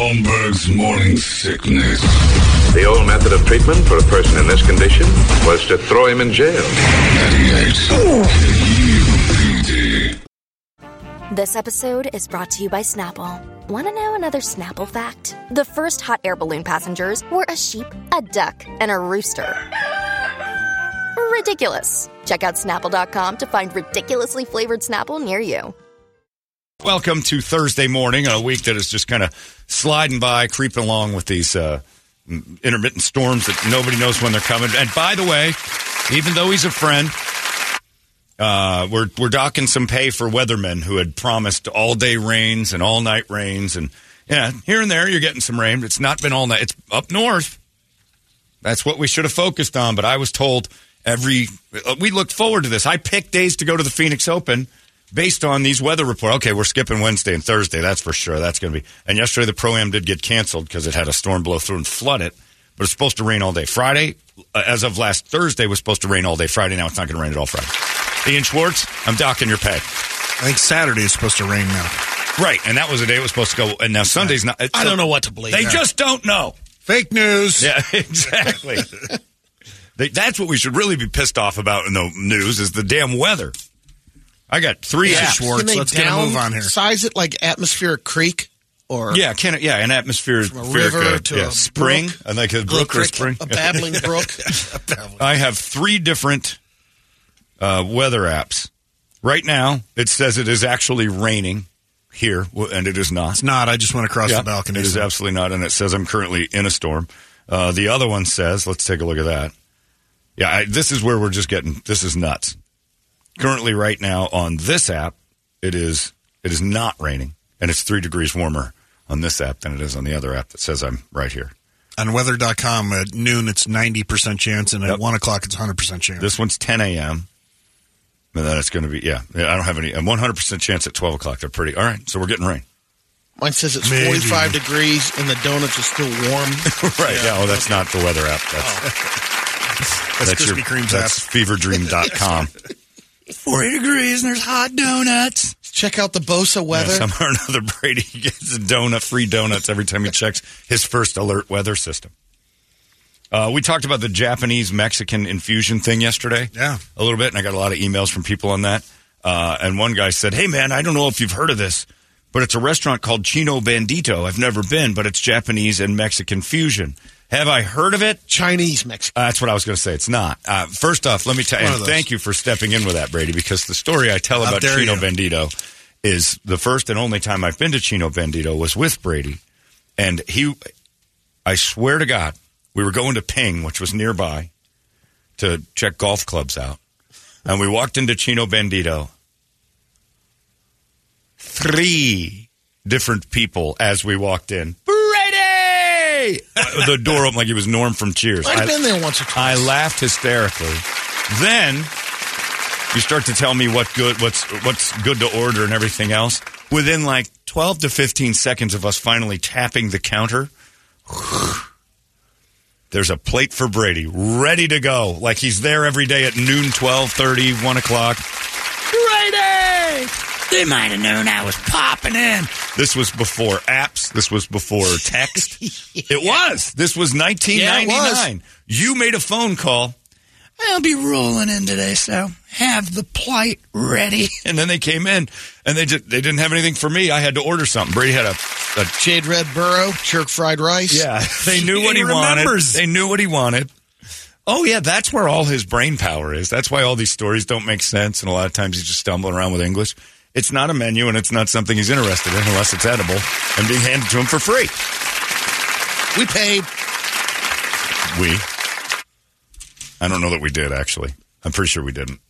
Holmberg's morning sickness. The old method of treatment for a person in this condition was to throw him in jail. 98 This episode is brought to you by Snapple. Want to know another Snapple fact? The first hot air balloon passengers were a sheep, a duck, and a rooster. Ridiculous. Check out snapple.com to find ridiculously flavored Snapple near you. Welcome to Thursday morning, a week that is just kind of sliding by, creeping along with these uh, intermittent storms that nobody knows when they're coming. And by the way, even though he's a friend, uh, we're we're docking some pay for weathermen who had promised all day rains and all night rains, and yeah, here and there you're getting some rain. It's not been all night. It's up north. That's what we should have focused on. But I was told every uh, we looked forward to this. I picked days to go to the Phoenix Open based on these weather reports. Okay, we're skipping Wednesday and Thursday. That's for sure. That's going to be. And yesterday the pro am did get canceled because it had a storm blow through and flood it. But it's supposed to rain all day. Friday, uh, as of last Thursday, was supposed to rain all day. Friday now it's not going to rain at all. Friday. Ian Schwartz, I'm docking your pay. I think Saturday is supposed to rain now. Right, and that was the day it was supposed to go. And now Sunday's not. I don't know what to believe. They just don't know. Fake news. Yeah, exactly. they, that's what we should really be pissed off about in the news is the damn weather. I got three Yeah, apps. Schwartz, Can they let's get a move on here. Size it like atmospheric creek or Yeah, can it, yeah, an atmosphere, From a river uh, to yeah, a spring, brook. I like a little brook or a creek, spring. a babbling brook. I have three different uh, weather apps. Right now, it says it is actually raining here, and it is not. It's not. I just went across Yeah, the balcony. It is absolutely not, and it says I'm currently in a storm. Uh, the other one says, let's take a look at that. Yeah, I, this is where we're just getting. This is nuts. Currently, right now on this app, it is it is not raining, and it's three degrees warmer on this app than it is on the other app that says I'm right here. On weather.com at noon, it's 90% chance, and at Yep. 1 o'clock, it's 100% chance. This one's 10 a.m. And then it's going to be yeah. yeah, I don't have any. A 100 percent chance at 12 o'clock. They're pretty. All right, so we're getting rain. Mine says it's Maybe. 45 degrees and the donuts are still warm. right. Yeah. Oh, that's not the weather app. That's That's Krispy Kreme's that's feverdream.com. 40 degrees and there's hot donuts. Check out the Bosa Yeah, weather. somehow or another, Brady gets a donut, free donuts every time he checks his first alert weather system. Uh, we talked about the Japanese Mexican infusion thing yesterday. Yeah. A little bit, and I got a lot of emails from people on that. Uh, and one guy said, Hey, man, I don't know if you've heard of this, but it's a restaurant called Chino Bandito. I've never been, but it's Japanese and Mexican fusion. Have I heard of it? Chinese Mexican. Uh, that's what I was going to say. It's not. Uh, first off, let me tell you, One and of those. thank you for stepping in with that, Brady, because the story I tell about Chino. Bandito is the first and only time I've been to Chino Bandito was with Brady. And he, I swear to God, we were going to Ping, which was nearby, to check golf clubs out. And we walked into Chino Bandito. Three different people as we walked in. Brady! Uh, the door opened like it was Norm from Cheers. I've been there once or twice. I laughed hysterically. Then you start to tell me what good what's what's good to order and everything else. Within like 12 to 15 seconds of us finally tapping the counter, there's a plate for Brady ready to go. Like he's there every day at noon, 12:30, 1 o'clock. They might have known I was popping in. This was before apps. This was before text. It was. This was 1999. You made a phone call. I'll be rolling in today, so have the plate ready. And then they came in, and they just they didn't have anything for me. I had to order something. Brady had a, a Jade Red Burrow, jerk fried rice. yeah. They knew what he, He wanted. They knew what he wanted. Oh yeah, that's where all his brain power is. That's why all these stories don't make sense, and a lot of times he's just stumbling around with English. It's not a menu, and it's not something he's interested in unless it's edible and being handed to him for free. We paid. We. I don't know that we did actually. I'm pretty sure we didn't.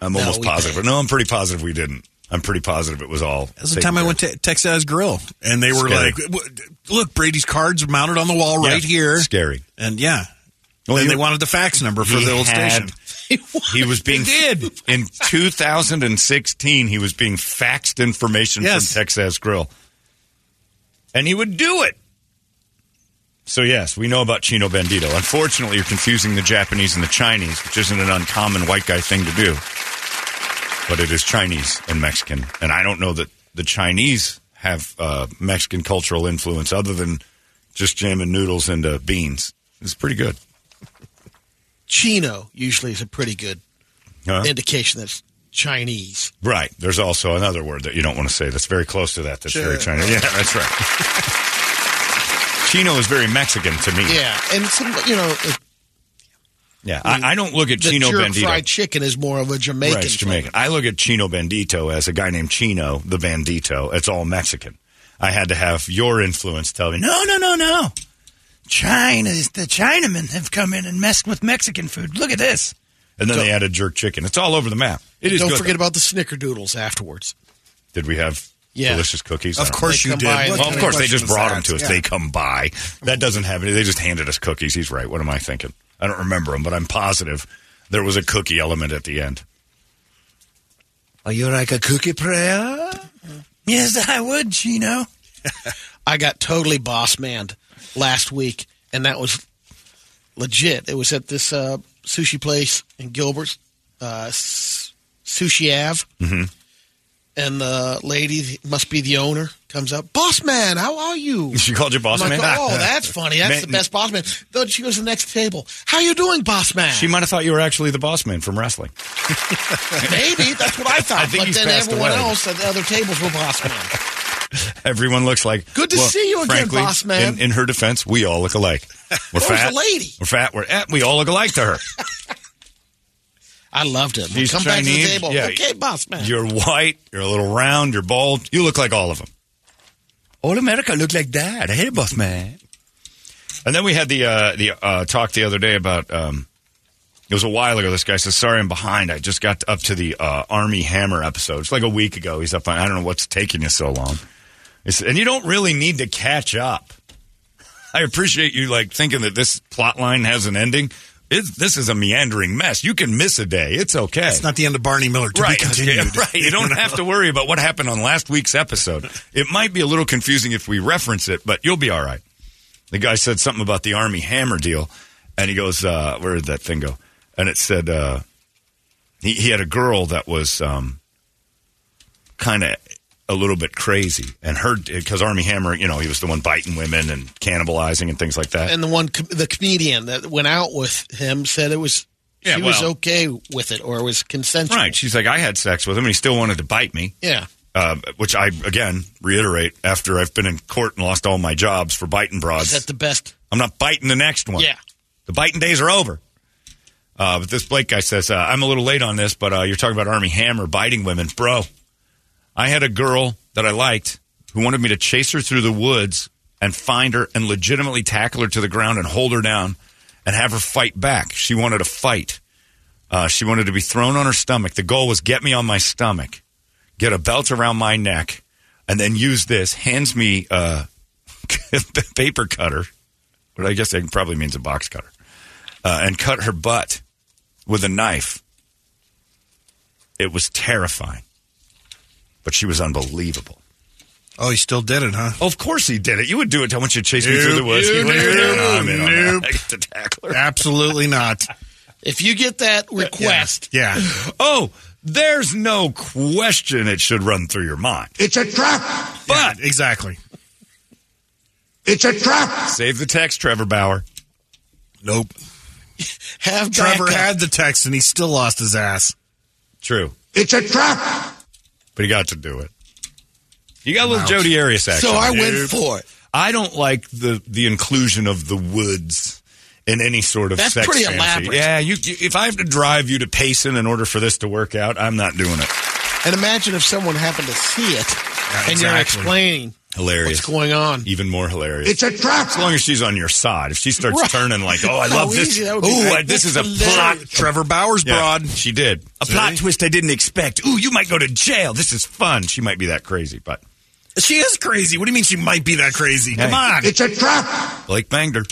I'm No, almost positive. paid. No, I'm pretty positive we didn't. I'm pretty positive it was all. That's the time I went to Texas Grill, and they were Scary. like, "Look, Brady's cards mounted on the wall right Yeah, here." Scary. And yeah, Well, and he- they wanted the fax number for he the old station. He was being did in 2016. He was being faxed information Yes. from Texas Grill, and he would do it. So yes, we know about Chino Bandito. Unfortunately, you're confusing the Japanese and the Chinese, which isn't an uncommon white guy thing to do. But it is Chinese and Mexican, and I don't know that the Chinese have uh, Mexican cultural influence other than just jamming noodles into beans. It's pretty good. Chino usually is a pretty good Huh? indication that's Chinese. Right. There's also another word that you don't want to say that's very close to that. That's very Chinese. Yeah, that's right. Chino is very Mexican to me. Yeah, and some, you know, it- Yeah, I, I don't look at the Chino Bandito. fried chicken is more of a Jamaican. right, it's Jamaican. I look at Chino Bandito as a guy named Chino, the Bandito. It's all Mexican. I had to have your influence tell me, no, no, no, no. China, the Chinamen have come in and messed with Mexican food. Look at this. And then Don't- they added jerk chicken. It's all over the map. It is Don't good, forget though. about the snickerdoodles afterwards. Did we have Yeah. delicious cookies? Of course They you did. by What and- Well, of course, they just brought them to us. Yeah. They come by. That doesn't have any. They just handed us cookies. He's right. What am I thinking? I don't remember them, but I'm positive there was a cookie element at the end. Are you like a cookie prayer? Yes, I would, Chino. I got totally boss manned last week, and that was legit. It was at this uh, sushi place in Gilbert's, uh, Sushi Ave. Mm-hmm. And the lady, must be the owner, comes up. Boss man, how are you? She called you boss I'm man. like, oh, that's funny. That's Man- the best boss man. Then she goes to the next table. How you doing, boss man? She might have thought you were actually the boss man from wrestling. Maybe that's what I thought. I think but then everyone away. else at the other tables were boss man. Everyone looks like. Good to see you again, frankly, boss man. In, in her defense, we all look alike. We're fat. lady? We're fat. We're eh, we all look alike to her. I loved him. She's Come back to the Chinese. table. Yeah. Okay, boss man. You're white. You're a little round. You're bald. You look like all of them. All America look like that. I hate boss man. And then we had the uh, the uh, talk the other day about. Um, it was a while ago. This guy says, "Sorry, I'm behind. I just got up to the uh, Armie Hammer episode. It's like a week ago. He's up. On, I don't know what's taking you so long. It's, and you don't really need to catch up. I appreciate you like thinking that this plot line has an ending. It's, this is a meandering mess. You can miss a day. It's okay. It's not the end of Barney Miller. To right, be continued. right. You don't have to worry about what happened on last week's episode. It might be a little confusing if we reference it, but you'll be all right. The guy said something about the Armie Hammer deal, and he goes, uh, "Where did that thing go?" And it said uh, he, he had a girl that was um, kind of a little bit crazy, and her because Armie Hammer, you know, he was the one biting women and cannibalizing and things like that. and the one, the comedian that went out with him said it was, Yeah, she was okay with it or it was consensual. right? She's like, I had sex with him, and he still wanted to bite me. Yeah. uh, which I again reiterate after I've been in court and lost all my jobs for biting Is broads. that the best? I'm not biting the next one. Yeah. the biting days are over. Uh, but this Blake guy says uh, I'm a little late on this, but uh, you're talking about Armie Hammer biting women, bro. I had a girl that I liked who wanted me to chase her through the woods and find her and legitimately tackle her to the ground and hold her down and have her fight back. She wanted to fight. Uh, she wanted to be thrown on her stomach. The goal was get me on my stomach, get a belt around my neck, and then use this. Hands me a paper cutter, but I guess it probably means a box cutter, uh, and cut her butt with a knife. It was terrifying, but she was unbelievable. Oh, he still did it, huh? Of course he did it. You would do it. I want you to chase me through the woods. You Nope. would. No, I'm in on that. Nope. I get to tackle her. Absolutely not. If you get that request, Yeah. Oh, there's no question it should run through your mind. It's a trap! But Exactly. It's a trap! save the text, Trevor Bauer. Nope. have Trevor backup. had the text and he still lost his ass. True. It's a trap! But he got to do it. You got a little Jodi Arias action. So I Dude. went for it. I don't like the the inclusion of the woods in any sort of That's sex pretty fantasy. elaborate. Yeah, you, you- if I have to drive you to Payson in order for this to work out, I'm not doing it. And imagine if someone happened to see it Yeah, and you're explaining Hilarious. what's going on. Even more hilarious. It's a trap! as long as she's on your side. If she starts Right. turning like, "Oh, I love this. easy that would be. Ooh, I- this is a that's plot." hilarious. Trevor Bauer's Yeah, broad. she did a plot twist I didn't expect. Ooh, you might go to jail. This is fun. She might be that crazy, but She is crazy. What do you mean she might be that crazy? Come on. It's a trap! Blake banged her.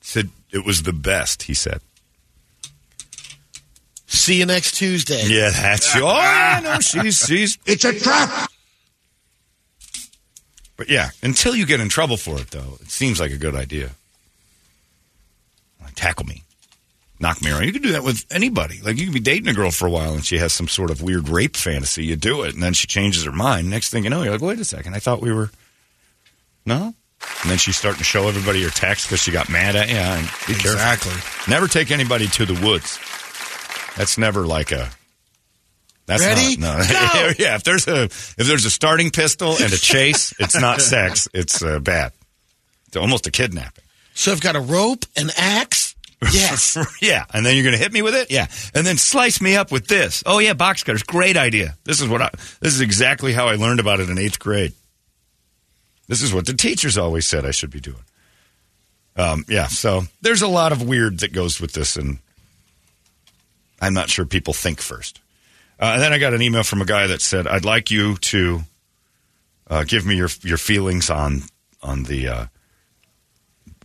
Said it was the best. He said. See you next Tuesday. Yeah, that's your. oh yeah, no, she's she's It's a trap! But yeah, until you get in trouble for it though, it seems like a good idea. Like, tackle me. knock me around. You can do that with anybody. Like you can be dating a girl for a while and she has some sort of weird rape fantasy. You do it, and then she changes her mind. Next thing you know, you're like, wait a second, I thought we were no. And then she's starting to show everybody her text because she got mad at you. And be careful. Exactly. Never take anybody to the woods. That's never like a. That's Ready? Not, no. Go! yeah, if there's a if there's a starting pistol and a chase, it's not sex. It's uh, bad. It's almost a kidnapping. So I've got a rope, an axe. Yes. yeah, and then you're going to hit me with it. Yeah, and then slice me up with this. Oh yeah, box cutters, great idea. This is what I. This is exactly how I learned about it in eighth grade. This is what the teachers always said I should be doing. Um, yeah, so there's a lot of weird that goes with this, and I'm not sure people think first. Uh, and then I got an email from a guy that said, "I'd like you to uh, give me your your feelings on on the uh,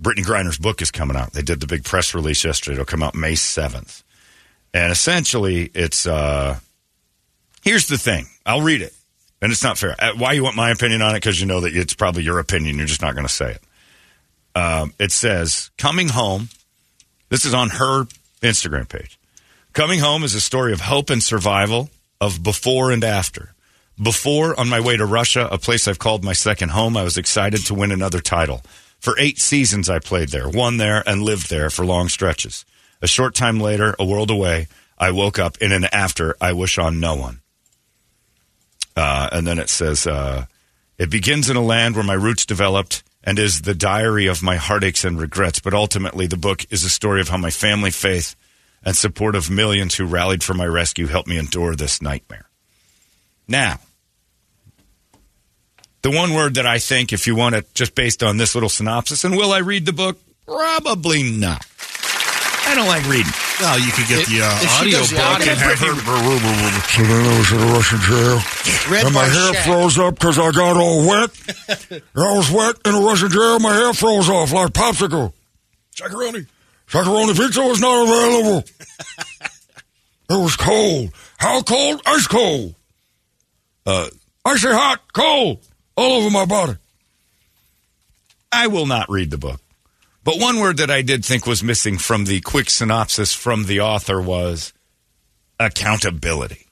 Brittney Griner's book is coming out. They did the big press release yesterday. It'll come out May seventh, and essentially, it's uh, here's the thing. I'll read it, and it's not fair. Uh, Why you want my opinion on it? Because you know that it's probably your opinion. You're just not going to say it. Um, it says, "Coming home." This is on her Instagram page. Coming home is a story of hope and survival, of before and after. Before, on my way to Russia, a place I've called my second home, I was excited to win another title. For eight seasons, I played there, won there, and lived there for long stretches. A short time later, a world away, I woke up in an after I wish on no one. Uh, and then it says, uh, it begins in a land where my roots developed and is the diary of my heartaches and regrets. But ultimately, the book is a story of how my family, faith, and support of millions who rallied for my rescue helped me endure this nightmare. Now, the one word that I think, if you want it just based on this little synopsis, and will I read the book? Probably not. I don't like reading. Well, you could get If- the uh, audio book and have her. So then I was in a Russian jail. Red and my hair Shack. froze up because I got all wet. I was wet in a Russian jail. My hair froze off like popsicle. Shaq-a-Roni. Shaq-a-Roni pizza was not available. it was cold. How cold? Ice cold. Uh, icy hot, cold, all over my body. I will not read the book. But one word that I did think was missing from the quick synopsis from the author was accountability.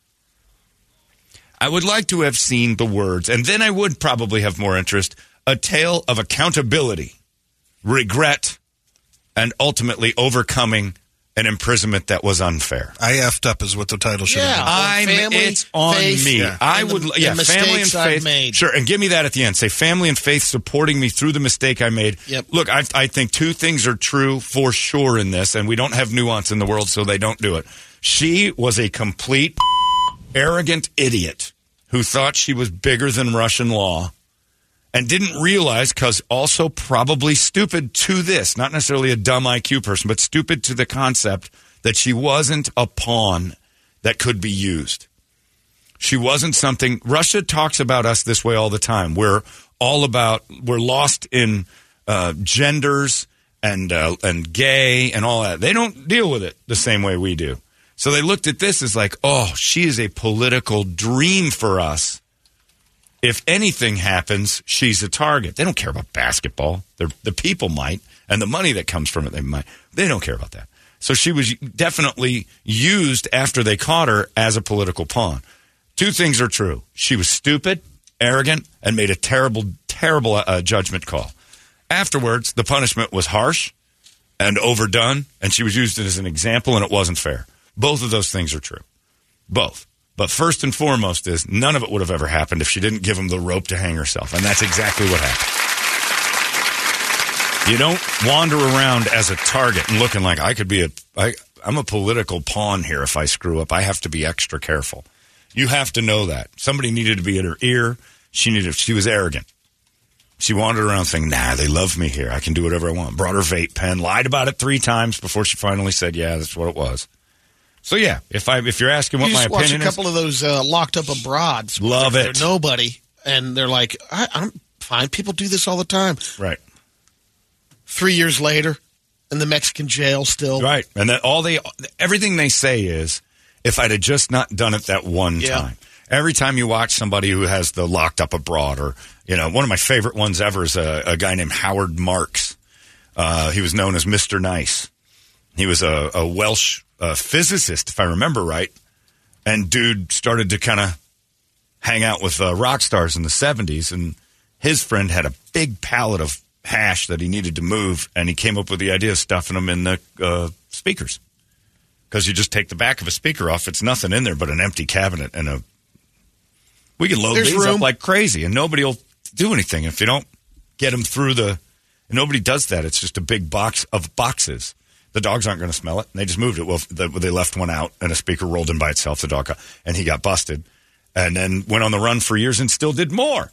I would like to have seen the words, and then I would probably have more interest a tale of accountability, regret, and ultimately overcoming an imprisonment that was unfair. I effed up is what the title should Yeah. have I'm, family, it's on faith, me. Yeah. I and would, the- yeah, the family and faith. made. Sure, and give me that at the end. Say family and faith supporting me through the mistake I made. Yep. Look, I, I think two things are true for sure in this, and we don't have nuance in the world, so they don't do it. She was a complete arrogant idiot who thought she was bigger than Russian law and didn't realize because also probably stupid to this, not necessarily a dumb IQ person, but stupid to the concept that she wasn't a pawn that could be used. She wasn't something. Russia talks about us this way all the time. We're all about. We're lost in uh, genders and uh, and gay and all that. They don't deal with it the same way we do. So they looked at this as like, oh, she is a political dream for us. If anything happens, she's a target. They don't care about basketball. They're, the people might, and the money that comes from it, they might. They don't care about that. So she was definitely used after they caught her as a political pawn. Two things are true. She was stupid, arrogant, and made a terrible, terrible uh, judgment call. Afterwards, the punishment was harsh and overdone, and she was used as an example, and it wasn't fair. Both of those things are true. Both. But first and foremost is none of it would have ever happened if she didn't give him the rope to hang herself. And that's exactly what happened. You don't wander around as a target and looking like I could be a I, I'm a political pawn here if I screw up. I have to be extra careful. You have to know that. Somebody needed to be at her ear. She needed she was arrogant. She wandered around saying, "Nah, they love me here. I can do whatever I want." Brought her vape pen, lied about it three times before she finally said, "Yeah, that's what it was." So yeah, if I if you're asking what you my just watch a opinion is, couple of those uh, locked up abroads. where Love they're it. Nobody, and they're like, I, I'm fine. People do this all the time. right, Three years later, in the Mexican jail, still. right, and that all they everything they say is, if I'd have just not done it that one Yeah. time. Every time you watch somebody who has the locked up abroad, or you know, one of my favorite ones ever is a, a guy named Howard Marks. Uh, he was known as Mister Nice. He was a, a Welsh uh, physicist, if I remember right. And dude started to kind of hang out with uh, rock stars in the 70s. And his friend had a big pallet of hash that he needed to move. And he came up with the idea of stuffing them in the uh, speakers. Because you just take the back of a speaker off, it's nothing in there but an empty cabinet and a. We can load There's these room. up like crazy, and nobody will do anything if you don't get them through the. Nobody does that. It's just a big box of boxes. The dogs aren't going to smell it. And they just moved it. Well, the, they left one out, and a speaker rolled in by itself. The dog got, and he got busted, and then went on the run for years and still did more.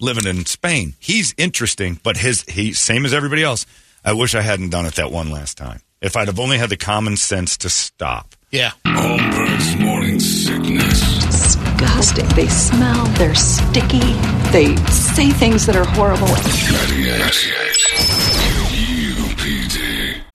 Living in Spain, he's interesting, but his he same as everybody else. I wish I hadn't done it that one last time. If I'd have only had the common sense to stop. Yeah. Holmberg's morning sickness. disgusting. They smell, they're sticky, they say things that are horrible. 98.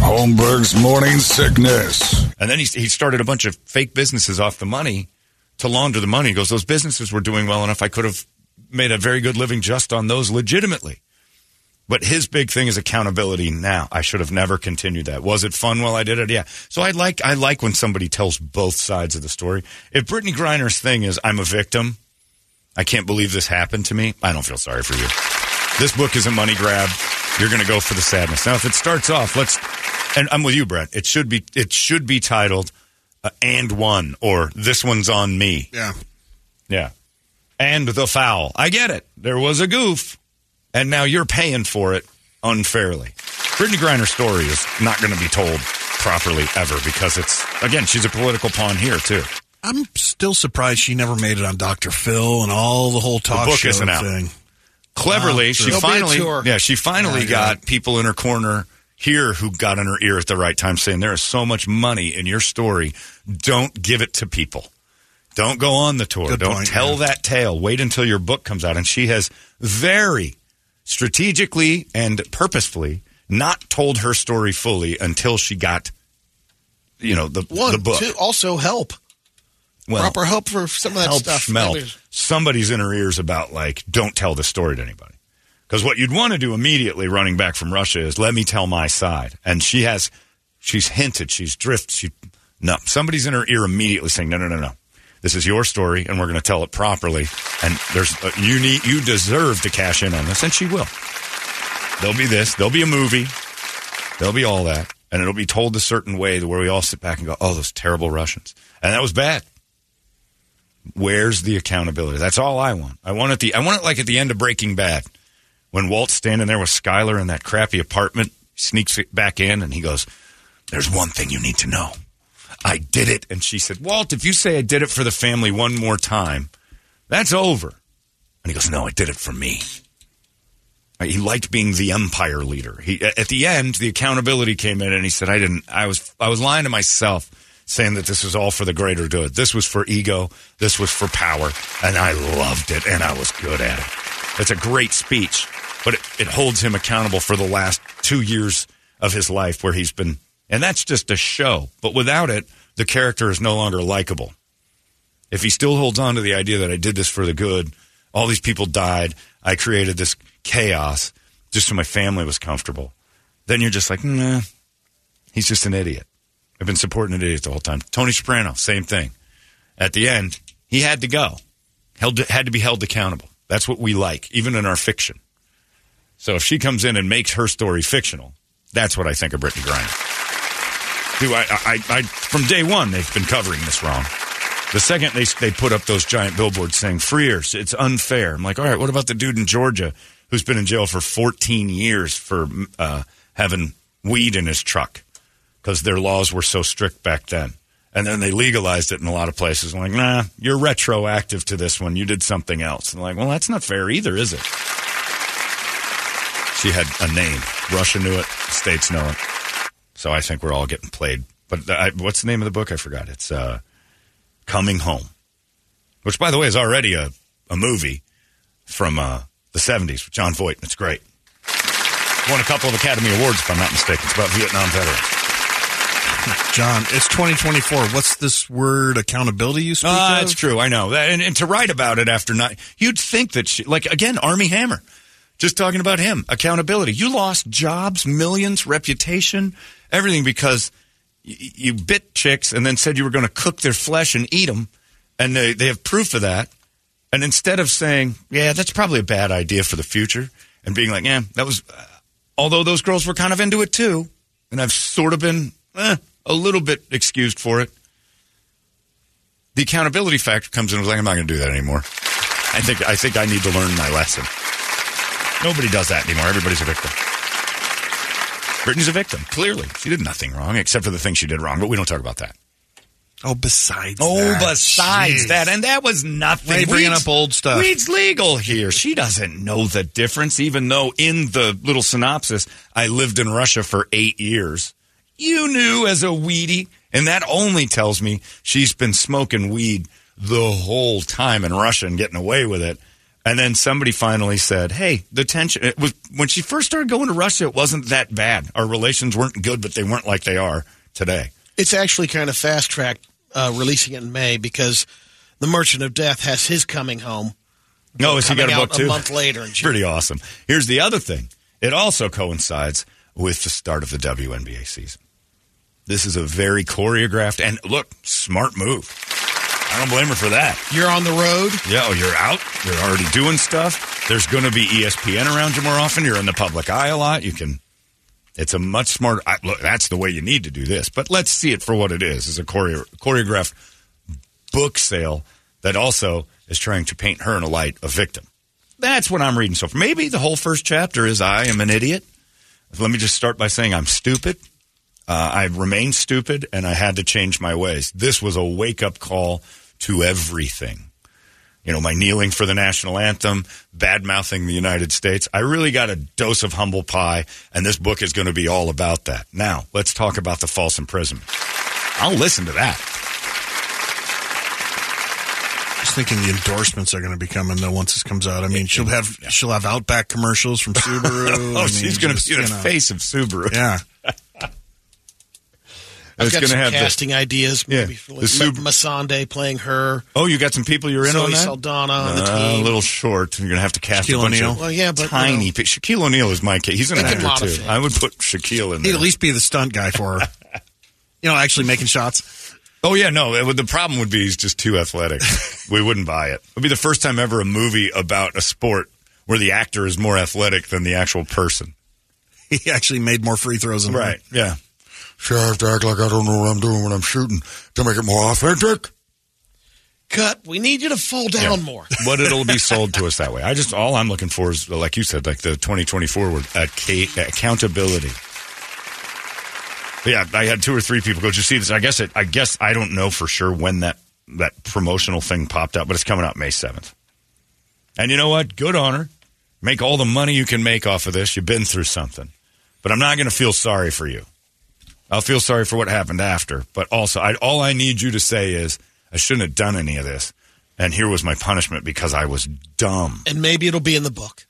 Holmberg's morning sickness. And then he, he started a bunch of fake businesses off the money to launder the money. He goes, those businesses were doing well enough. I could have made a very good living just on those legitimately. But his big thing is accountability now. I should have never continued that. Was it fun while I did it? Yeah. So I like, I like when somebody tells both sides of the story. If Brittney Griner's thing is, I'm a victim, I can't believe this happened to me, I don't feel sorry for you. This book is a money grab. You're going to go for the sadness. Now, if it starts off, let's, and I'm with you, Brett. It should be, it should be titled, uh, and one, or this one's on me. Yeah. Yeah. And the foul. I get it. There was a goof, and now you're paying for it unfairly. Brittney Griner's story is not going to be told properly ever because it's, again, she's a political pawn here, too. I'm still surprised she never made it on Dr. Phil and all the whole talk book show isn't out. Cleverly, Wow. she finally, yeah, she finally Yeah, got got people in her corner here who got in her ear at the right time saying, there is so much money in your story. Don't give it to people. Don't go on the tour. Good Don't point, tell yeah. that tale. Wait until your book comes out. And she has very strategically and purposefully not told her story fully until she got, you know, the, One, the book. two, also help. Well, Proper help for some of that help stuff. Somebody's in her ears about like, don't tell the story to anybody. Because what you'd want to do immediately running back from Russia is let me tell my side. And she has, she's hinted, she's drifted. she, no, somebody's in her ear immediately saying, no, no, no, no. This is your story and we're going to tell it properly. And there's, uh, you need, you deserve to cash in on this. And she will. There'll be this, there'll be a movie, there'll be all that. And it'll be told a certain way where we all sit back and go, oh, those terrible Russians. And that was bad. Where's the accountability? That's all I want. I want it the I want it like at the end of Breaking Bad, when Walt's standing there with Skyler in that crappy apartment, sneaks back in, and he goes, "There's one thing you need to know. I did it." And she said, "Walt, if you say I did it for the family one more time, that's over." And he goes, "No, I did it for me." He liked being the empire leader. He at the end, the accountability came in, and he said, "I didn't. I was. I was lying to myself." Saying that this was all for the greater good. This was for ego. This was for power. And I loved it and I was good at it. It's a great speech, but it, it holds him accountable for the last two years of his life where he's been, and that's just a show. But without it, the character is no longer likable. If he still holds on to the idea that I did this for the good, all these people died, I created this chaos just so my family was comfortable, then you're just like, nah, he's just an idiot. I've been supporting an idiot the whole time. Tony Soprano, same thing. At the end, he had to go. Held had to be held accountable. That's what we like, even in our fiction. So if she comes in and makes her story fictional, that's what I think of Brittney Griner. Do I, I, I, from day one, they've been covering this wrong. The second they, they put up those giant billboards saying freers, it's unfair. I'm like, all right, what about the dude in Georgia who's been in jail for 14 years for uh, having weed in his truck because their laws were so strict back then. And then they legalized it in a lot of places. I'm like, nah, you're retroactive to this one. You did something else. And like, well, that's not fair either, is it? She had a name. Russia knew it. States know it. So I think we're all getting played. But I, what's the name of the book? I forgot. It's uh, Coming Home, which, by the way, is already a, a movie from uh, the 70s with Jon Voight. It's great. Won a couple of Academy Awards, if I'm not mistaken. It's about Vietnam veterans. John, it's 2024. What's this word accountability you speak Ah, of? it's true. I know. And, and to write about it after night, you'd think that she, like again, Armie Hammer, just talking about him, accountability. You lost jobs, millions, reputation, everything because y- you bit chicks and then said you were going to cook their flesh and eat them, and they they have proof of that. And instead of saying, "Yeah, that's probably a bad idea for the future," and being like, "Yeah, that was," uh, although those girls were kind of into it too, and I've sort of been eh, a little bit excused for it the accountability factor comes in. Was like, I'm not going to do that anymore. I think I think I need to learn my lesson. Nobody does that anymore. Everybody's a victim. Brittney's a victim. Clearly, she did nothing wrong except for the thing she did wrong. But we don't talk about that. Oh, besides Oh, that. besides Jeez. that, and that was nothing. Are bringing up old stuff? Weed's legal here. She doesn't know the difference, even though in the little synopsis, I lived in Russia for eight years. You knew as a weedy, and that only tells me she's been smoking weed the whole time in Russia and getting away with it. And then somebody finally said, "Hey, the tension it was when she first started going to Russia. It wasn't that bad. Our relations weren't good, but they weren't like they are today." It's actually kind of fast tracked uh, releasing it in May because The Merchant of Death has his coming home. No, has he got a book too? A month later. In June. pretty awesome. Here's the other thing. It also coincides with the start of the WNBA season. This is a very choreographed and look, smart move. I don't blame her for that. You're on the road. Yeah, oh, you're out. You're already doing stuff. There's going to be ESPN around you more often. You're in the public eye a lot. You can. It's a much smarter. I, look, that's the way you need to do this. But let's see it for what it is: as a choreo, choreographed book sale that also is trying to paint her in a light of victim. That's what I'm reading so. Maybe the whole first chapter is I am an idiot. Let me just start by saying I'm stupid. Uh, I remained stupid, and I had to change my ways. This was a wake up call to everything. You know, my kneeling for the national anthem, bad mouthing the United States. I really got a dose of humble pie, and this book is going to be all about that. Now, let's talk about the false imprisonment. I'll listen to that. Just thinking the endorsements are going to be coming though once this comes out. I mean, she'll have she'll have Outback commercials from Subaru. oh, I she's going to be the you know. face of Subaru. Yeah, I've It's got gonna some have the- casting ideas. Yeah, Maybe for the like Sub- Ma- Masande playing her. Oh, you got some people you're in Zoe on that? Saldana on the Uh, team. A little short. You're going to have to cast Shaquille a bunch O'Neal. of Well, yeah, but, you tiny. know. pe- Shaquille O'Neal is my case. He's an They actor too. I would put Shaquille in he'd there. at least be the stunt guy for her. you know, actually making shots. Oh yeah, no. it would- The problem would be he's just too athletic. we wouldn't buy it. It would be the first time ever a movie about a sport where the actor is more athletic than the actual person. He actually made more free throws than her. Yeah. See, I have to act like I don't know what I'm doing when I'm shooting to make it more authentic. Cut. We need you to fall down more. But it'll be sold to us that way. I just all I'm looking for is, like you said, like the 2024 word, uh, acca- accountability. But yeah, I had two or three people go. Did you see this? I guess it. I guess I don't know for sure when that that promotional thing popped up, but it's coming out May 7th. And you know what? Good on her. Make all the money you can make off of this. You've been through something, but I'm not going to feel sorry for you. I'll feel sorry for what happened after, but also, I, all I need you to say is, I shouldn't have done any of this, and here was my punishment because I was dumb. And maybe it'll be in the book.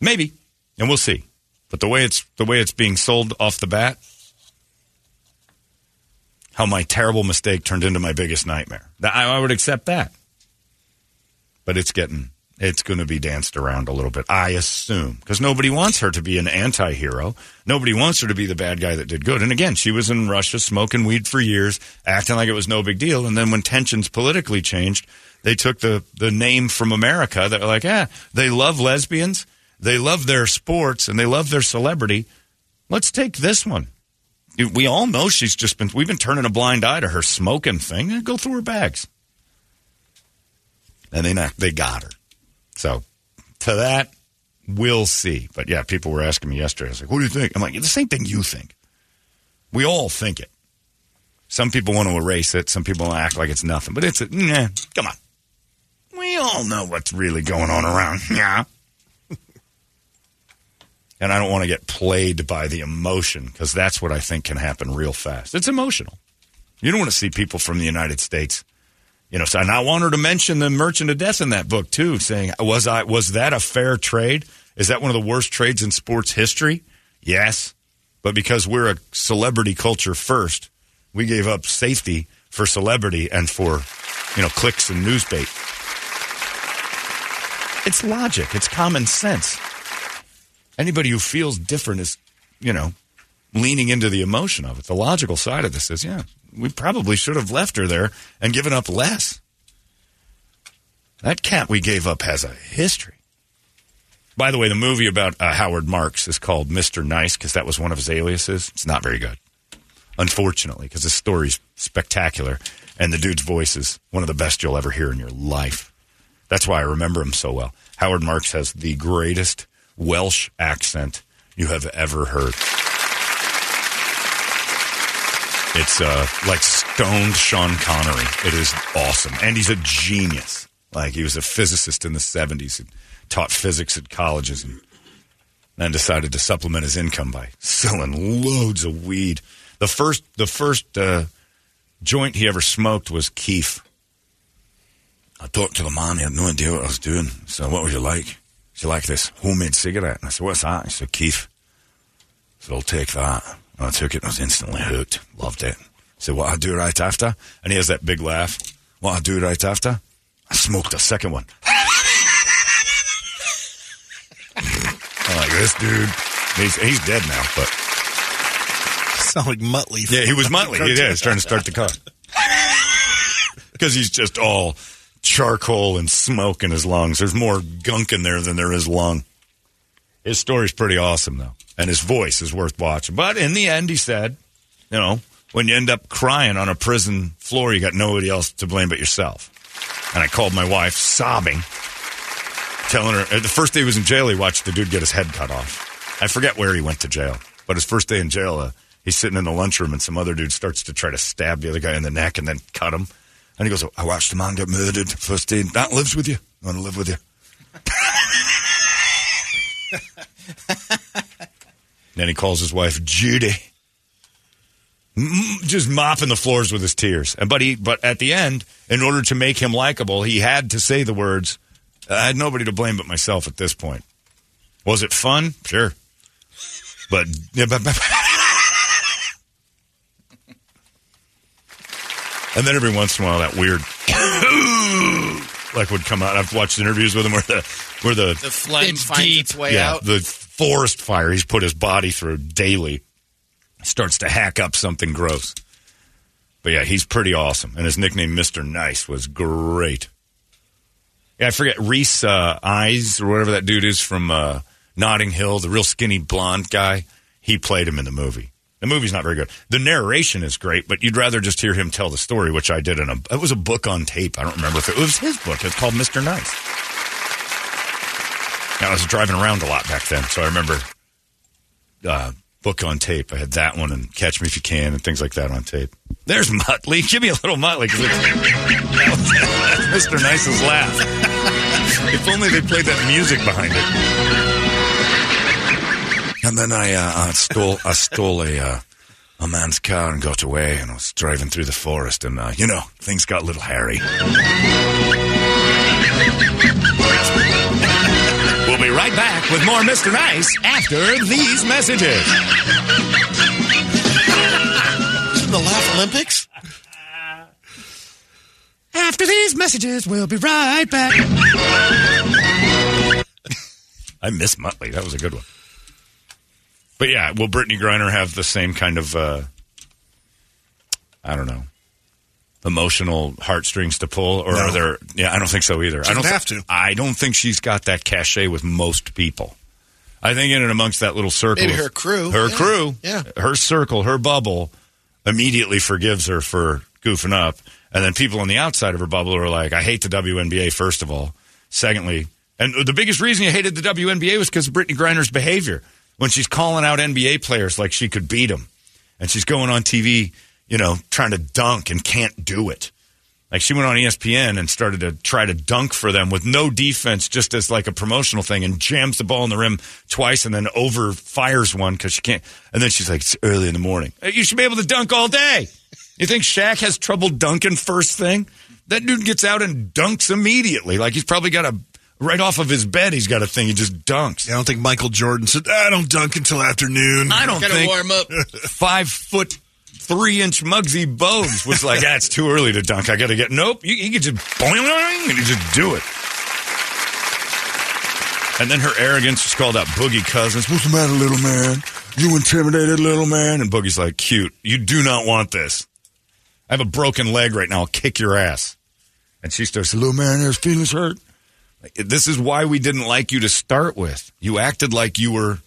Maybe, and we'll see. But the way it's the way it's being sold off the bat, how my terrible mistake turned into my biggest nightmare. I, I would accept that, but it's getting it's going to be danced around a little bit. I assume because nobody wants her to be an anti-hero. Nobody wants her to be the bad guy that did good. And again, she was in Russia smoking weed for years, acting like it was no big deal. And then when tensions politically changed, they took the the name from America. They're like, ah, they love lesbians, they love their sports, and they love their celebrity. Let's take this one. We all know she's just been. We've been turning a blind eye to her smoking thing. Go through her bags, and they not, they got her. So to that, we'll see. But yeah, people were asking me yesterday. I was like, "What do you think?" I'm like, "The same thing you think. We all think it. Some people want to erase it. Some people act like it's nothing. But it's a nah, come on. We all know what's really going on around. Yeah. And I don't want to get played by the emotion because that's what I think can happen real fast. It's emotional. You don't want to see people from the United States, you know. So, and I want her to mention the Merchant of Death in that book too, saying, "Was I was that a fair trade? Is that one of the worst trades in sports history? Yes, but because we're a celebrity culture first, we gave up safety for celebrity and for you know clicks and news bait. It's logic. It's common sense. Anybody who feels different is, you know, leaning into the emotion of it. The logical side of this is, yeah, we probably should have left her there and given up less. That cat we gave up has a history. By the way, the movie about uh, Howard Marks is called Mr. Nice because that was one of his aliases. It's not very good, unfortunately, because the story's spectacular and the dude's voice is one of the best you'll ever hear in your life. That's why I remember him so well. Howard Marks has the greatest Welsh accent you have ever heard. It's uh, like stoned Sean Connery. It is awesome. And he's a genius. Like he was a physicist in the 70s and taught physics at colleges and then decided to supplement his income by selling loads of weed. The first the first uh, joint he ever smoked was Keef. I talked to the man, he had no idea what I was doing. So what would you like? She like this homemade cigarette. And I said, What's that? He said, Keef. I said, I'll take that. I took it and I was instantly hooked. Loved it. So what I do right after? And he has that big laugh. What I do right after? I smoked a second one. I'm like, this dude, he's, he's dead now, but. Sound like Muttley. Yeah, he was Muttley. He is trying to start the car. Because he's just all charcoal and smoke in his lungs. There's more gunk in there than there is lung. His story's pretty awesome, though. And his voice is worth watching. But in the end, he said, you know, when you end up crying on a prison floor, you got nobody else to blame but yourself. And I called my wife, sobbing, telling her the first day he was in jail, he watched the dude get his head cut off. I forget where he went to jail, but his first day in jail, uh, he's sitting in the lunchroom and some other dude starts to try to stab the other guy in the neck and then cut him. And he goes, I watched a man get murdered first day. That lives with you. I want to live with you. then he calls his wife Judy, M- just mopping the floors with his tears. And but he, but at the end, in order to make him likable, he had to say the words, "I had nobody to blame but myself." At this point, was it fun? Sure, but. And then every once in a while, that weird like would come out. I've watched interviews with him where the where the The flame finds deep. its way yeah out. the forest fire he's put his body through daily starts to hack up something gross. But yeah, he's pretty awesome, and his nickname Mister Nice was great. Yeah, I forget Rhys uh, Eyes or whatever that dude is from uh, Notting Hill, the real skinny blonde guy. He played him in the movie. The movie's not very good. The narration is great, but you'd rather just hear him tell the story, which I did in a. It was a book on tape. I don't remember if it, it was his book. It's called Mister Nice. I was driving around a lot back then, so I remember uh, book on tape. I had that one and Catch Me If You Can and things like that on tape. There's Muttley. Give me a little Muttley. Mr. Nice's laugh. if only they played that music behind it. And then I, uh, I stole I stole a uh, a man's car and got away. And I was driving through the forest, and uh, you know things got a little hairy. We'll be right back with more Mr. Nice after these messages. The Laugh Olympics? After these messages, we'll be right back. I miss Muttley. That was a good one. But yeah, will Brittney Griner have the same kind of, uh, I don't know, emotional heartstrings to pull, or No. are there? Yeah, I don't think so either. I don't have to. I don't think she's got that cachet with most people. I think in and amongst that little circle, Maybe her crew. her Yeah. crew, Yeah. her circle, her bubble, immediately forgives her for goofing up, and then people on the outside of her bubble are like, "I hate the WNBA." First of all, secondly, and the biggest reason you hated the WNBA was because of Brittney Griner's behavior when she's calling out NBA players like she could beat them, and she's going on TV, you know, trying to dunk and can't do it. Like she went on ESPN and started to try to dunk for them with no defense, just as like a promotional thing, and jams the ball in the rim twice, and then over fires one because she can't. And then she's like, "It's early in the morning. You should be able to dunk all day." You think Shaq has trouble dunking first thing? That dude gets out and dunks immediately. Like he's probably got a right off of his bed. He's got a thing. He just dunks. I don't think Michael Jordan said, I don't dunk until afternoon. I don't Gotta think warm up. five foot three inch Muggsy Bogues was like, that's too early to dunk. I got to get nope. You, you could just boing and you just do it. And then her arrogance was called out Boogie Cousins. What's the matter, little man? You intimidated, little man? And Boogie's like, cute. You do not want this. I have a broken leg right now. I'll kick your ass. And she starts, little man, his feelings hurt. This is why we didn't like you to start with. You acted like you were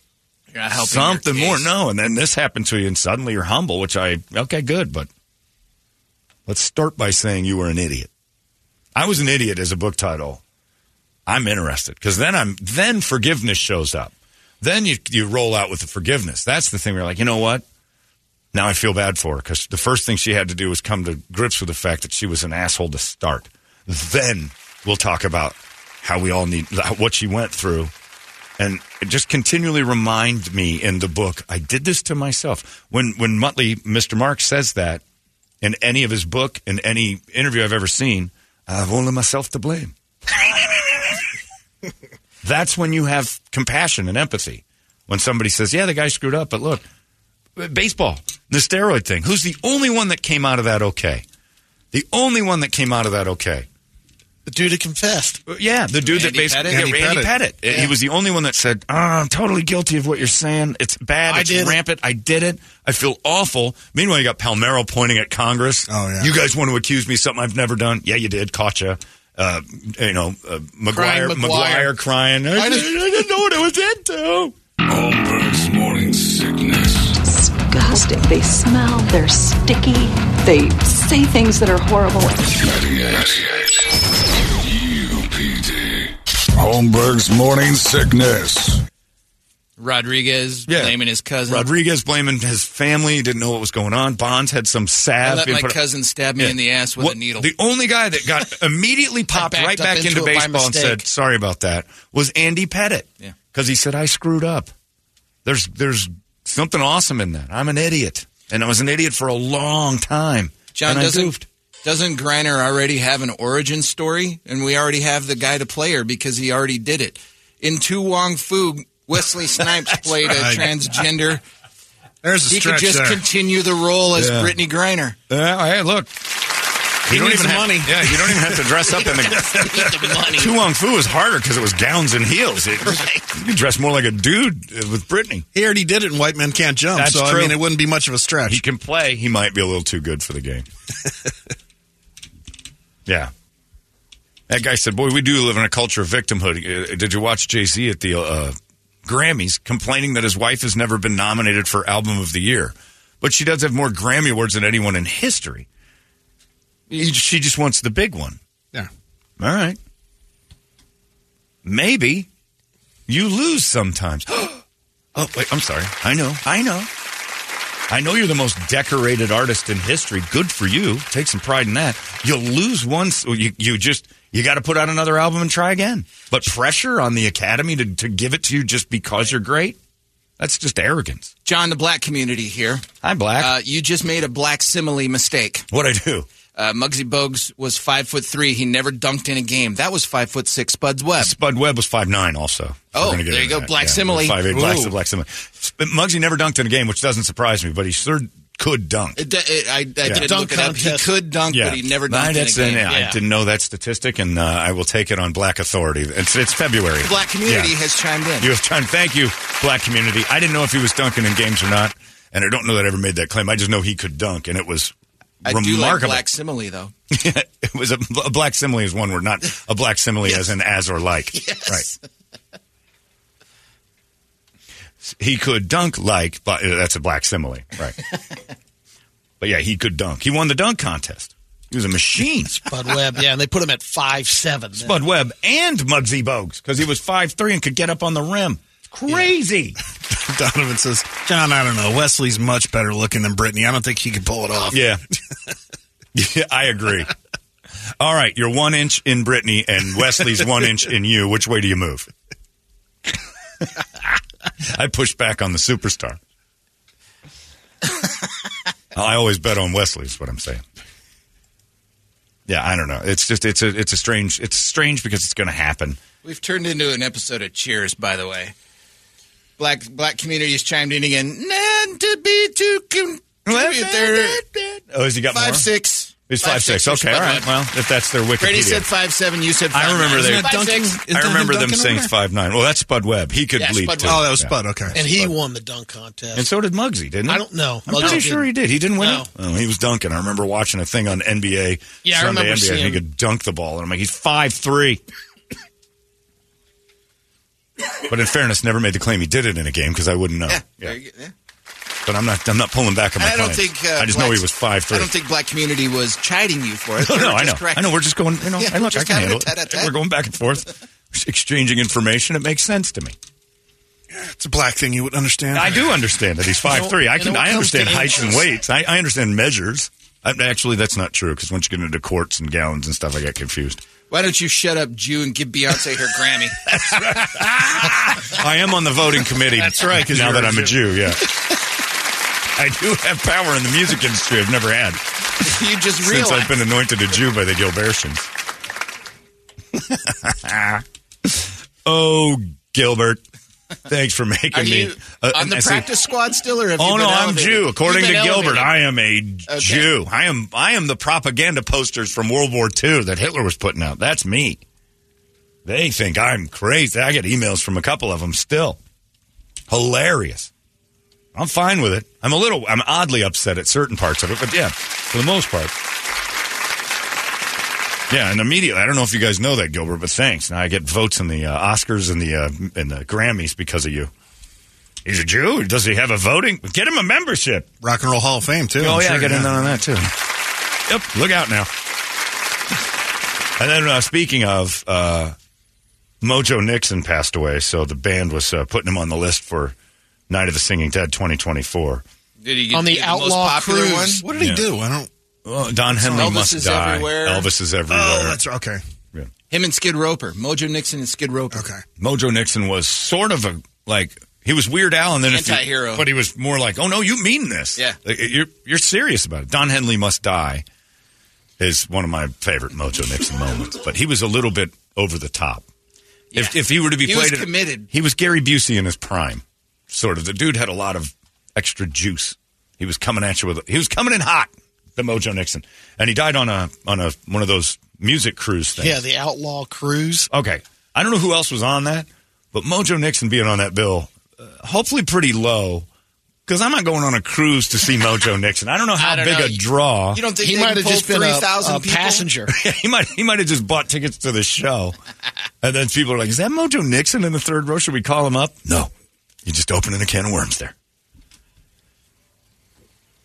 something more. No, and then this happened to you, and suddenly you're humble, which I okay, good. But let's start by saying you were an idiot. I was an idiot as a book title. I'm interested because then I'm then forgiveness shows up. Then you you roll out with the forgiveness. That's the thing. Where you're like, you know what? Now I feel bad for her because the first thing she had to do was come to grips with the fact that she was an asshole to start. Then we'll talk about how we all need what she went through and just continually remind me in the book i did this to myself. When when muttley mr mark says that in any of his book in any interview i've ever seen i have only myself to blame. That's when you have compassion and empathy. When somebody says yeah the guy screwed up but look baseball the steroid thing. Who's the only one that came out of that okay? The only one that came out of that okay The dude that confessed. yeah, the dude that basically Pettitte? yeah, Randy Randy Pettitte. He was the only one that said, oh, "I'm totally guilty of what you're saying. It's bad. I It's did it." rampant. I did it. I feel awful." Meanwhile, you got Palmeiro pointing at Congress. Oh, yeah. you guys want to accuse me of something I've never done? Yeah, you did. Caught you. Uh, you know, uh, McGwire, Crying McGwire McGwire. crying. I, didn't, I didn't know what I was into. Holmberg's morning sickness. Disgusting. They smell, they're sticky, they say things that are horrible. 98. UPD. Holmberg's morning sickness. Rodriguez Yeah. blaming his cousin. Rodriguez blaming his family. Didn't know what was going on. Bonds had some I salve. let my put- cousin stab me Yeah. in the ass with What- a needle. The only guy that got immediately popped right back into into, baseball and said, "Sorry about that," was Andy Pettitte. Yeah. because he said I screwed up. There's there's something awesome in that. I'm an idiot, and I was an idiot for a long time. John I doesn't. Doesn't Griner already have an origin story, and we already have the guy to play her because he already did it. In To Wong Foo, Wesley Snipes played a transgender. There's a He could just there. continue the role as Yeah. Brittney Griner. Yeah, hey, look. He don't needs even the have- money. Yeah, you don't even have to dress up in the. the money. To Wong Foo was harder because it was gowns and heels. It, You could dress more like a dude uh, with Brittney. He already did it, and White Men Can't Jump. That's so true. I mean, it wouldn't be much of a stretch. He can play. He might be a little too good for the game. yeah. That guy said, "Boy, we do live in a culture of victimhood." Uh, Did you watch Jay Z at the uh, Grammys complaining that his wife has never been nominated for Album of the Year, but she does have more Grammy awards than anyone in history. She just wants the big one. Yeah. All right. Maybe you lose sometimes. oh, wait, I'm sorry. I know. I know. I know you're the most decorated artist in history. Good for you. Take some pride in that. You'll lose once. You, you just, you got to put out another album and try again. But pressure on the Academy to, to give it to you just because you're great? That's just arrogance. John, the black community here. I'm black. Uh, you just made a black simile mistake. what I do? Uh, Muggsy Bogues was five foot three. He never dunked in a game. That was five foot six. Spuds Webb. Spud Webb was five nine. Also, Oh, we're gonna get there you go. that. Black simile. Five eight. Black, Ooh. black simile. But Muggsy never dunked in a game, which doesn't surprise me. But he sure could dunk. It, it, I, I did Dunk look it up. He could dunk, but he never Nah, dunked in a that's- game. yeah, I didn't know that statistic, and uh, I will take it on Black Authority. It's, it's February. The black community Yeah. has chimed in. You have chimed. Thank you, Black community. I didn't know if he was dunking in games or not, and I don't know that I ever made that claim. I just know he could dunk, and it was I do like remarkable. black simile though. it was a, a black simile is one word, not a black simile as in as or like. Yes. Right. He could dunk like, but uh, that's a black simile, right? but yeah, he could dunk. He won the dunk contest. He was a machine. Spud Webb, yeah, and they put him at five seven. Bud Webb and Muggsy Bogues because he was five three and could get up on the rim. Crazy. Donovan says, John, I don't know. Wesley's much better looking than Brittney. I don't think he could pull it off. Yeah. yeah, I agree. All right, you're one inch in Brittney and Wesley's one inch in you. Which way do you move? I push back on the superstar. I always bet on Wesley. Is what I'm saying. Yeah, I don't know. It's just it's a it's a strange it's strange because it's going to happen. We've turned into an episode of Cheers, by the way. Black black community has chimed in again. Not to be too contribute there. Oh, has he got Five more? six. He's five, six. Okay, all right. Well, if that's their Wikipedia. Brady said five seven. You said five I remember nine. they. Isn't that Duncan? I remember them saying five nine. Well, that's Spud Webb. He could Yeah, lead Spud too. Oh, that was Yeah. Spud. Okay. And he won the dunk contest. And so did Muggsy, didn't he? I don't know. I'm Muggsy pretty didn't. sure he did. He didn't win No. it. Oh, he was dunking. I remember watching a thing on NBA. Yeah, I remember NBA, and seeing- He could dunk the ball, and I'm like, he's five three. But in fairness, never made the claim he did it in a game because I wouldn't know. Yeah, Yeah. very good, yeah. But I'm not. I'm not pulling back on my I don't claim. think. Uh, I just know he was five three. I don't think black community was chiding you for it. No, They no, I just know. correct. I know. We're just going. You know, Yeah, I look, I can handle it. We're going back and forth, exchanging information. It makes sense to me. It's a black thing you would understand. I do understand that he's five three. I can. I understand heights and inches- weights. I, I understand measures. I, actually, that's not true because once you get into quarts and gallons and stuff, I get confused. Why don't you shut up, Jew, and give Beyonce her Grammy? I am on the voting committee. That's right. now that I'm a Jew. Yeah. I do have power in the music industry. I've never had you just since. I've been anointed a Jew by the Gilbertians. oh, Gilbert, thanks for making Are me you uh, on the I practice squad still, or Oh no, I'm? Jew. According to been Gilbert, elevated. I am a Jew. I am I am the propaganda posters from World War II that Hitler was putting out. That's me. They think I'm crazy. I get emails from a couple of them still. Hilarious. I'm fine with it. I'm a little I'm oddly upset at certain parts of it, but yeah, for the most part. Yeah, and immediately, I don't know if you guys know that, Gilbert, but thanks. Now I get votes in the uh, Oscars and the uh, and the Grammys because of you. He's a Jew. Does he have a voting? Get him a membership. Rock and Roll Hall of Fame too. Oh I'm yeah, sure, get in on that too. Yep, look out now. And then uh, speaking of, uh, Mojo Nixon passed away, so the band was uh, putting him on the list for Night of the Singing Dead 2024. Did he get On the get most Outlaw popular Cruise. one? What did he do? I don't. Oh, Don Henley Elvis must is die. everywhere. Elvis is oh, everywhere. Oh, that's okay. Yeah. Him and Skid Roper, Mojo Nixon and Skid Roper. Okay. Mojo Nixon was sort of a like he was Weird Al, and then if you- Anti-hero. but he was more like, oh no, you mean this? Yeah. Like, you're you're serious about it. Don Henley must die is one of my favorite Mojo Nixon moments, but he was a little bit over the top. If Yeah. if he were to be He played, was in- committed. he was Gary Busey in his prime, sort of. The dude had a lot of extra juice. He was coming at you with he was coming in hot. The Mojo Nixon, and he died on a on a one of those music cruise things. Yeah, the Outlaw Cruise. Okay. I don't know who else was on that, but Mojo Nixon being on that bill, uh, hopefully pretty low, because I'm not going on a cruise to see Mojo Nixon. I don't know how don't big know. a draw. You don't think He might have pulled just been a, 3,000 a passenger. he might he might have just bought tickets to the show, and then people are like, "Is that Mojo Nixon in the third row? Should we call him up?" No, you're just opening a can of worms there.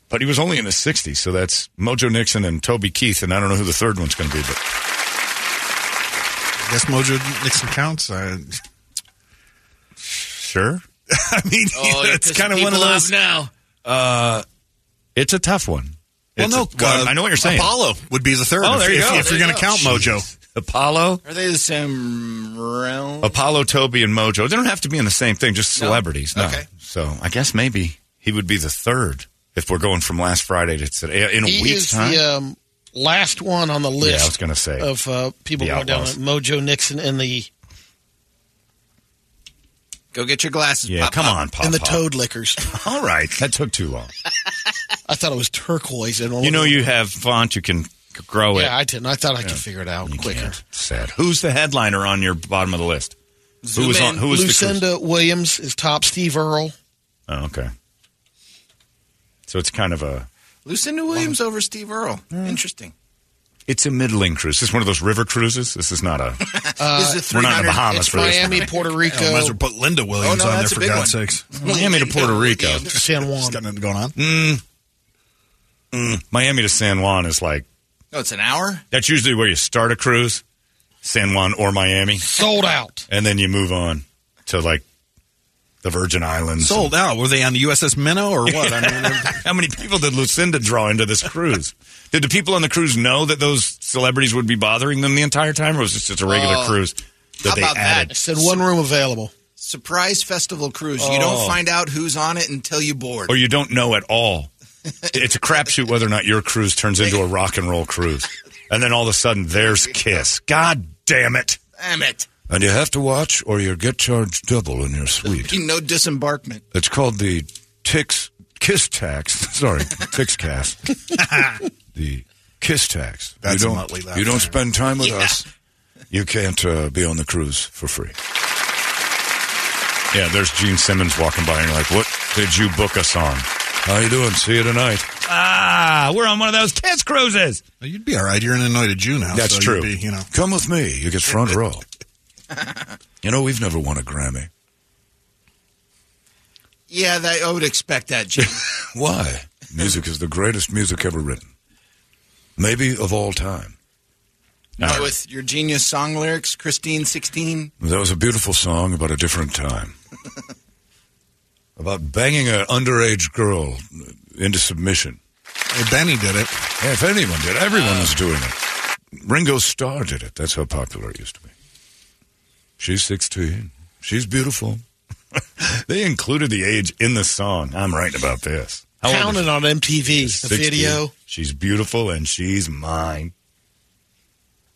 But he was only in his 60s, so that's Mojo Nixon and Toby Keith, and I don't know who the third one's going to be. But I guess Mojo Nixon counts. I, sure, I mean, Oh, you're it's kind of one of those. now. uh, it's a tough one. Well, no, a- well, uh, I know what you're saying. Apollo would be the third. Oh, if, there you if, go. if There you're going to go. count Mojo. Apollo, Are they the same realm? Apollo, Toby, and Mojo. They don't have to be in the same thing, just No? celebrities. No. Okay. So I guess maybe he would be the third if we're going from last Friday to today in a He week's is time. the um, last one on the list. yeah, I was going to say. of uh, people The going down. Outlaws. Mojo Nixon and the Go get your glasses. yeah, Pop, come pop. on, Pop. and the Pop. Toadliquors. All right, that took too long. I thought it was turquoise. And You know, you have font. You can grow it. Yeah, I didn't. I thought I could figure it out You quicker. can't. Sad. Who's the headliner on your bottom of the list? Who was on? in. Who was the? Lucinda Williams is top. Steve Earle. Oh, okay. So it's kind of a Lucinda Williams over Steve Earle. Interesting. it's a middling cruise. This is one of those river cruises. This is not a. this is we're not in the Bahamas It's for this. Miami, Puerto Rico, Oh, might as well put Linda Williams Oh, no, on there for God's one. sakes. Miami to Puerto Rico. San She's Juan. got nothing going on. Mm, Miami to San Juan is like Oh, it's an hour? that's usually where you start a cruise, San Juan or Miami, Sold out. and then you move on to like the Virgin Islands. Sold out. Were they on the USS Minnow or what? I mean, How many people did Lucinda draw into this cruise? Did the people on the cruise know that those celebrities would be bothering them the entire time, or was this just a regular Oh. cruise that How they about that? added? I said one room available. Surprise festival cruise. You Oh. don't find out who's on it until you board. Or you don't know at all. it's a crapshoot whether or not your cruise turns into a rock and roll cruise. And then all of a sudden, there's Kiss. God damn it. Damn it. And you have to watch or you get charged double in your suite. No disembarkment. It's called the Tix Kiss Tax. Sorry, Tix Cast. the Kiss Tax. That's you don't, Motley you don't spend time with Yeah. us. You can't uh, be on the cruise for free. Yeah, there's Gene Simmons walking by, and you're like, what did you book us on? How you doing? See you tonight. Ah, we're on one of those Kiss cruises. Well, you'd be all right. You're in Illinois to June now. That's so true. You'd be, you know, Come with me. You get front row. You know, we've never won a Grammy. Yeah, that, I would expect that, Jim. Why? Music is the greatest music ever written. Maybe of all time. Not with your genius song lyrics, Christine 16. That was a beautiful song about a different time. about banging an underage girl into submission. hey, Benny did it. Yeah, if anyone did, everyone uh. was doing it. Ringo Starr did it. That's how popular it used to be. She's 16. She's beautiful. They included the age in the song. I'm right about this. How Counted on MTV. The 16. video. She's beautiful and she's mine.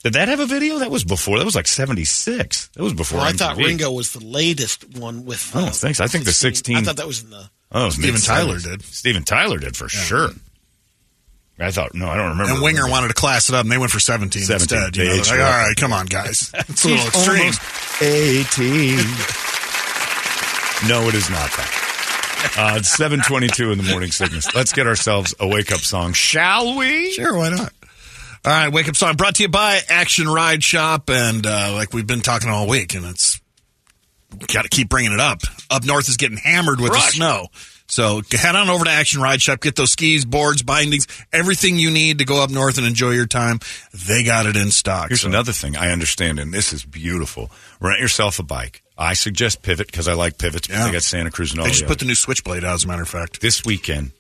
Did that have a video? That was before. That was like 76. That was before Well, I thought Ringo was the latest one with. Uh, don't think so. I think the 16 I thought that was in the. Oh, Steven Tyler did. Steven Tyler did for sure. I thought, no, I don't remember. And Winger wanted to class it up, and they went for 17, 17. instead. You know, like, all right, come on, guys. It's a little extreme. almost 18. no, it is not that. Uh, it's 722 in the morning sickness. Let's get ourselves a wake up song, shall we? Sure, why not? All right, wake up song brought to you by Action Ride Shop, and uh, like we've been talking all week, and it's got to keep bringing it up. Up north is getting hammered with Rush. the snow, so head on over to Action Ride Shop, get those skis, boards, bindings, everything you need to go up north and enjoy your time. They got it in stock. Here's so- another thing I understand, and this is beautiful. Rent yourself a bike. I suggest Pivot because I like pivots, but Yeah. they got Santa Cruz and all They the just other- put the new Switchblade out, as a matter of fact. this weekend,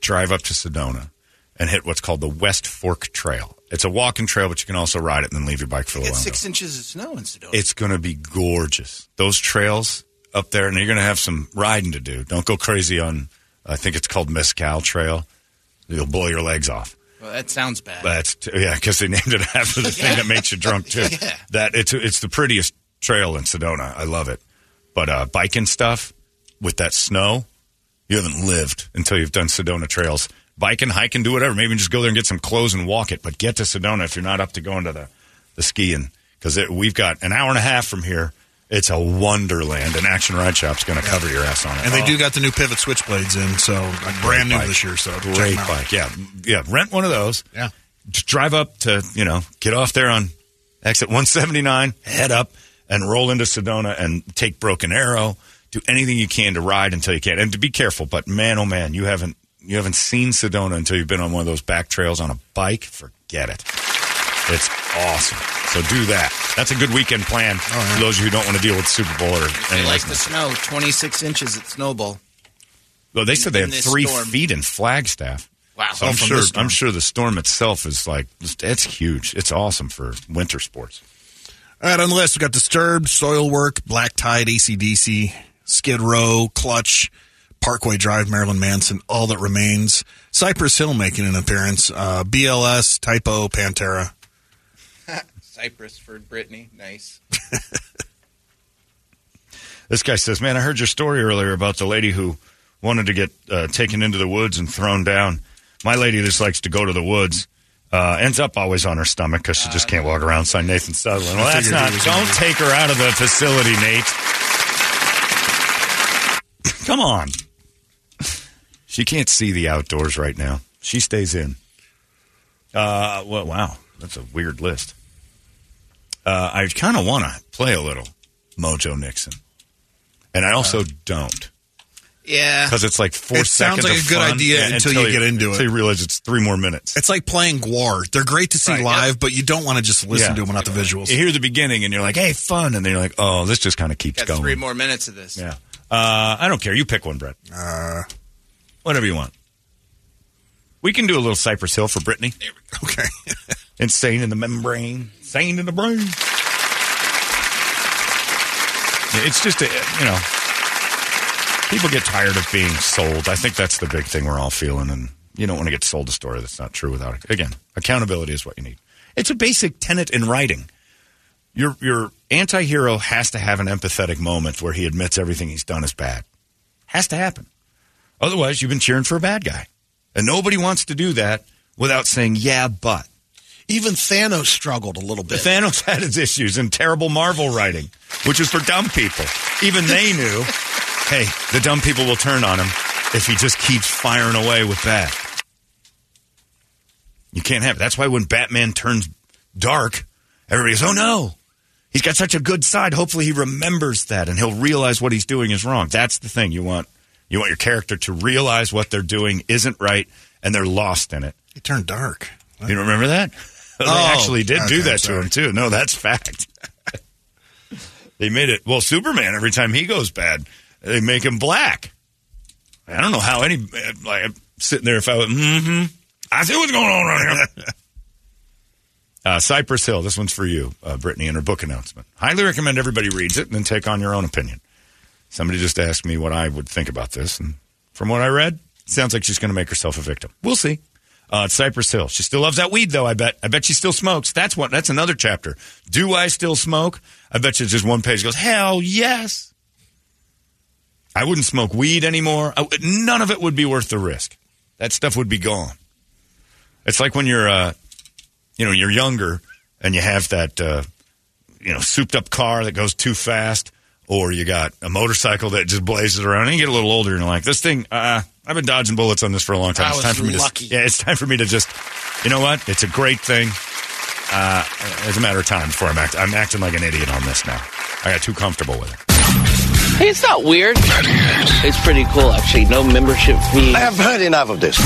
drive up to Sedona and hit what's called the West Fork Trail. It's a walking trail, but you can also ride it and then leave your bike for a Get while. six inches of snow in Sedona. It's going to be gorgeous. Those trails up there, and you're going to have some riding to do. Don't go crazy on, I think it's called Mescal Trail. You'll blow your legs off. well, that sounds bad. That's t- yeah, because they named it after the thing that makes you drunk too. Yeah. That it's it's the prettiest trail in Sedona. I love it. But uh, biking stuff with that snow, you haven't lived until you've done Sedona trails. Biking, hiking, do whatever. Maybe just go there and get some clothes and walk it. But get to Sedona if you're not up to going to the the skiing because we've got an hour and a half from here. It's a wonderland, and Action Ride Shop's going to cover your ass on it. And they Oh. do got the new Pivot Switchblades in, so like, brand new bike. this year. So Great bike. Yeah. Yeah. Rent one of those. Yeah. Just drive up to, you know, get off there on exit 179, head up and roll into Sedona and take Broken Arrow. Do anything you can to ride until you can. And to be careful, but man, oh man, you haven't, you haven't seen Sedona until you've been on one of those back trails on a bike. Forget it. It's awesome. So do that. That's a good weekend plan for those of you who don't want to deal with the Super Bowl or they anything like like the snow. 26 inches at Snowbowl. Well, they said they in had three storm. feet in Flagstaff. Wow. So I'm Oh, sure. I'm sure the storm itself is like it's huge. It's awesome for winter sports. All right, on the list, we got Disturbed, Soilwork, Black Tide, ACDC, Skid Row, Clutch, Parkway Drive, Marilyn Manson, All That Remains, Cypress Hill making an appearance, uh, BLS, Typo, Pantera. Cypress for Brittney. Nice. This guy says, "Man, I heard your story earlier about the lady who wanted to get uh, taken into the woods and thrown down. My lady just likes to go to the woods." Uh, ends up always on her stomach because she just can't walk around. Signed Nathan Sutherland. Well, that's not. Don't take her out of the facility, Nate. Come on. She can't see the outdoors right now. She stays in. Uh, well, wow, that's a weird list. Uh, I kind of want to play a little Mojo Nixon, and I also don't Yeah. because it's like four It sounds seconds. like of a good idea yeah, until you get into it. Until you realize it's three more minutes. It's like playing Gwar. They're great to see Right, live, yeah. but you don't want to just listen Yeah. to them without the visuals. You hear the beginning, and you're like, "Hey, fun," and then you're like, "Oh, this just kind of keeps Got going." three more minutes of this. Yeah. Uh, I don't care. You pick one, Brett. Uh, Whatever you want. We can do a little Cypress Hill for Brittney. okay. Insane in the membrane. Insane in the brain. It's just, a, you know, people get tired of being sold. I think that's the big thing we're all feeling. And you don't want to get sold a story that's not true without it. Again, accountability is what you need. It's a basic tenet in writing. Your, your anti hero has to have an empathetic moment where he admits everything he's done is bad. Has to happen. Otherwise, you've been cheering for a bad guy. And nobody wants to do that without saying, yeah, but. Even Thanos struggled a little bit. Thanos had his issues and terrible Marvel writing, which is for dumb people. Even they knew, hey, the dumb people will turn on him if he just keeps firing away with bad. You can't have it. That's why when Batman turns dark, everybody goes, oh no, he's got such a good side. Hopefully he remembers that and he'll realize what he's doing is wrong. That's the thing you want. You want your character to realize what they're doing isn't right and they're lost in it. He turned dark. You don't remember that? they Oh, actually did do okay, that to him too. No, that's fact. they made it. Well, Superman every time he goes bad, they make him black. I don't know how any like I'm sitting there if I was. Mm-hmm. I see what's going on right here. uh, Cypress Hill. This one's for you, uh, Brittney, in her book announcement. Highly recommend everybody reads it and then take on your own opinion. Somebody just asked me what I would think about this, and from what I read, sounds like she's going to make herself a victim. We'll see. Uh, Cypress Hill. She still loves that weed, though. I bet. I bet she still smokes. That's what. That's another chapter. Do I still smoke? I bet you just one page goes. Hell yes. I wouldn't smoke weed anymore. I, none of it would be worth the risk. That stuff would be gone. It's like when you're, uh, you know, you're younger and you have that, uh, you know, souped up car that goes too fast, or you got a motorcycle that just blazes around. And you get a little older and you're like, this thing, uh, I've been dodging bullets on this for a long time. I it's was time for me lucky. to, yeah, it's time for me to just, you know what? It's a great thing. Uh, it's a matter of time before I'm acting. I'm acting like an idiot on this now. I got too comfortable with it. Hey, it's not weird. It's pretty cool, actually. No membership fee. I have heard enough of this.